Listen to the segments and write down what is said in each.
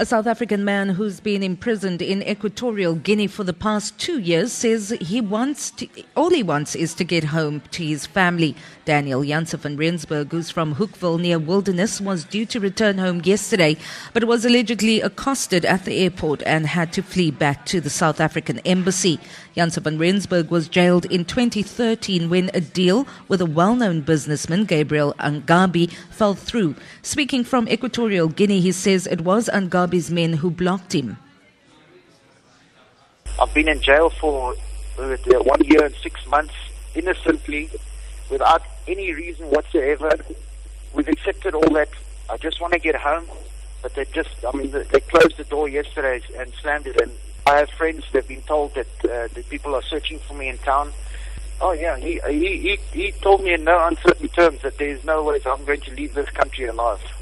A South African man who's been imprisoned in Equatorial Guinea for the past two years says he wants to, all he wants is to get home to his family. Daniel Janse van Rensburg, who's from Hoekwil near Wilderness, was due to return home yesterday, but was allegedly accosted at the airport and had to flee back to the South African embassy. Janse van Rensburg was jailed in 2013 when a deal with a well-known businessman, Gabriel Angabi, fell through. Speaking from Equatorial Guinea, he says it was Angabi's men who blocked him. I've been in jail for one year and six months innocently without any reason whatsoever. We've accepted all that. I just want to get home, but they just, I mean, they closed the door yesterday and slammed it. And I have friends that have been told that uh, the people are searching for me in town. Oh yeah, he, he he he told me in no uncertain terms that there is no way I'm going to leave this country alive.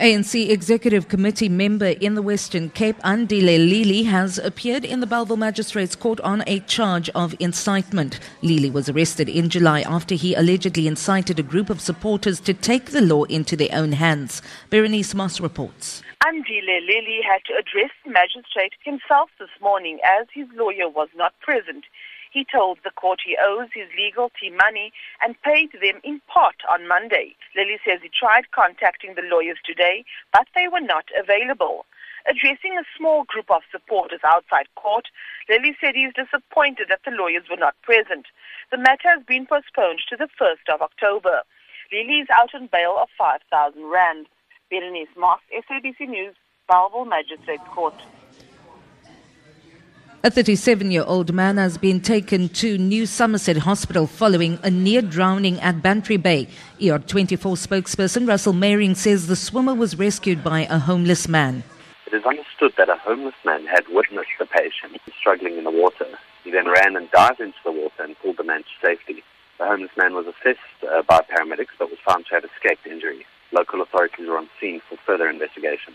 ANC Executive Committee member in the Western Cape, Andile Lili, has appeared in the Bellville Magistrates Court on a charge of incitement. Lili was arrested in July after he allegedly incited a group of supporters to take the law into their own hands. Berenice Moss reports. Andile Lili had to address the magistrate himself this morning as his lawyer was not present. He told the court he owes his legal team money and paid them in part on Monday. Lili says he tried contacting the lawyers today, but they were not available. Addressing a small group of supporters outside court, Lili said he is disappointed that the lawyers were not present. The matter has been postponed to the 1st of October. Lili is out on bail of 5,000 rand. Berenice Moss, SABC News, Bellville Magistrates Court. A 37 year old man has been taken to New Somerset Hospital following a near drowning at Bantry Bay. ER24 spokesperson Russell Meiring says the swimmer was rescued by a homeless man. It is understood that a homeless man had witnessed the patient struggling in the water. He then ran and dived into the water and pulled the man to safety. The homeless man was assessed uh, by paramedics but was found to have escaped injury. Local authorities are on scene for further investigation.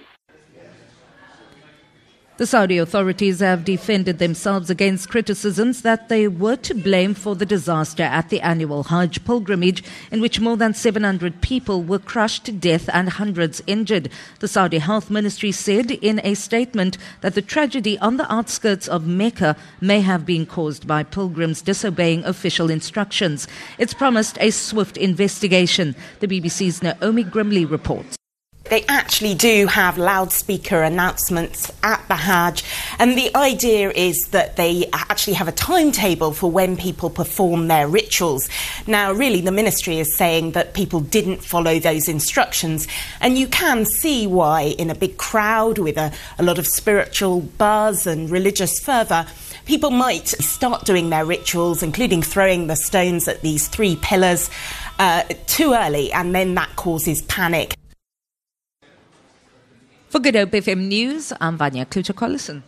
The Saudi authorities have defended themselves against criticisms that they were to blame for the disaster at the annual Hajj pilgrimage, in which more than 700 people were crushed to death and hundreds injured. The Saudi Health Ministry said in a statement that the tragedy on the outskirts of Mecca may have been caused by pilgrims disobeying official instructions. It's promised a swift investigation. The BBC's Naomi Grimley reports. They actually do have loudspeaker announcements at the Hajj, and the idea is that they actually have a timetable for when people perform their rituals. Now, really, the ministry is saying that people didn't follow those instructions, and you can see why, in a big crowd with a, a lot of spiritual buzz and religious fervour, people might start doing their rituals, including throwing the stones at these three pillars, uh, too early, and then that causes panic. For Good Hope FM News, I'm Vanya Kluter-Collison.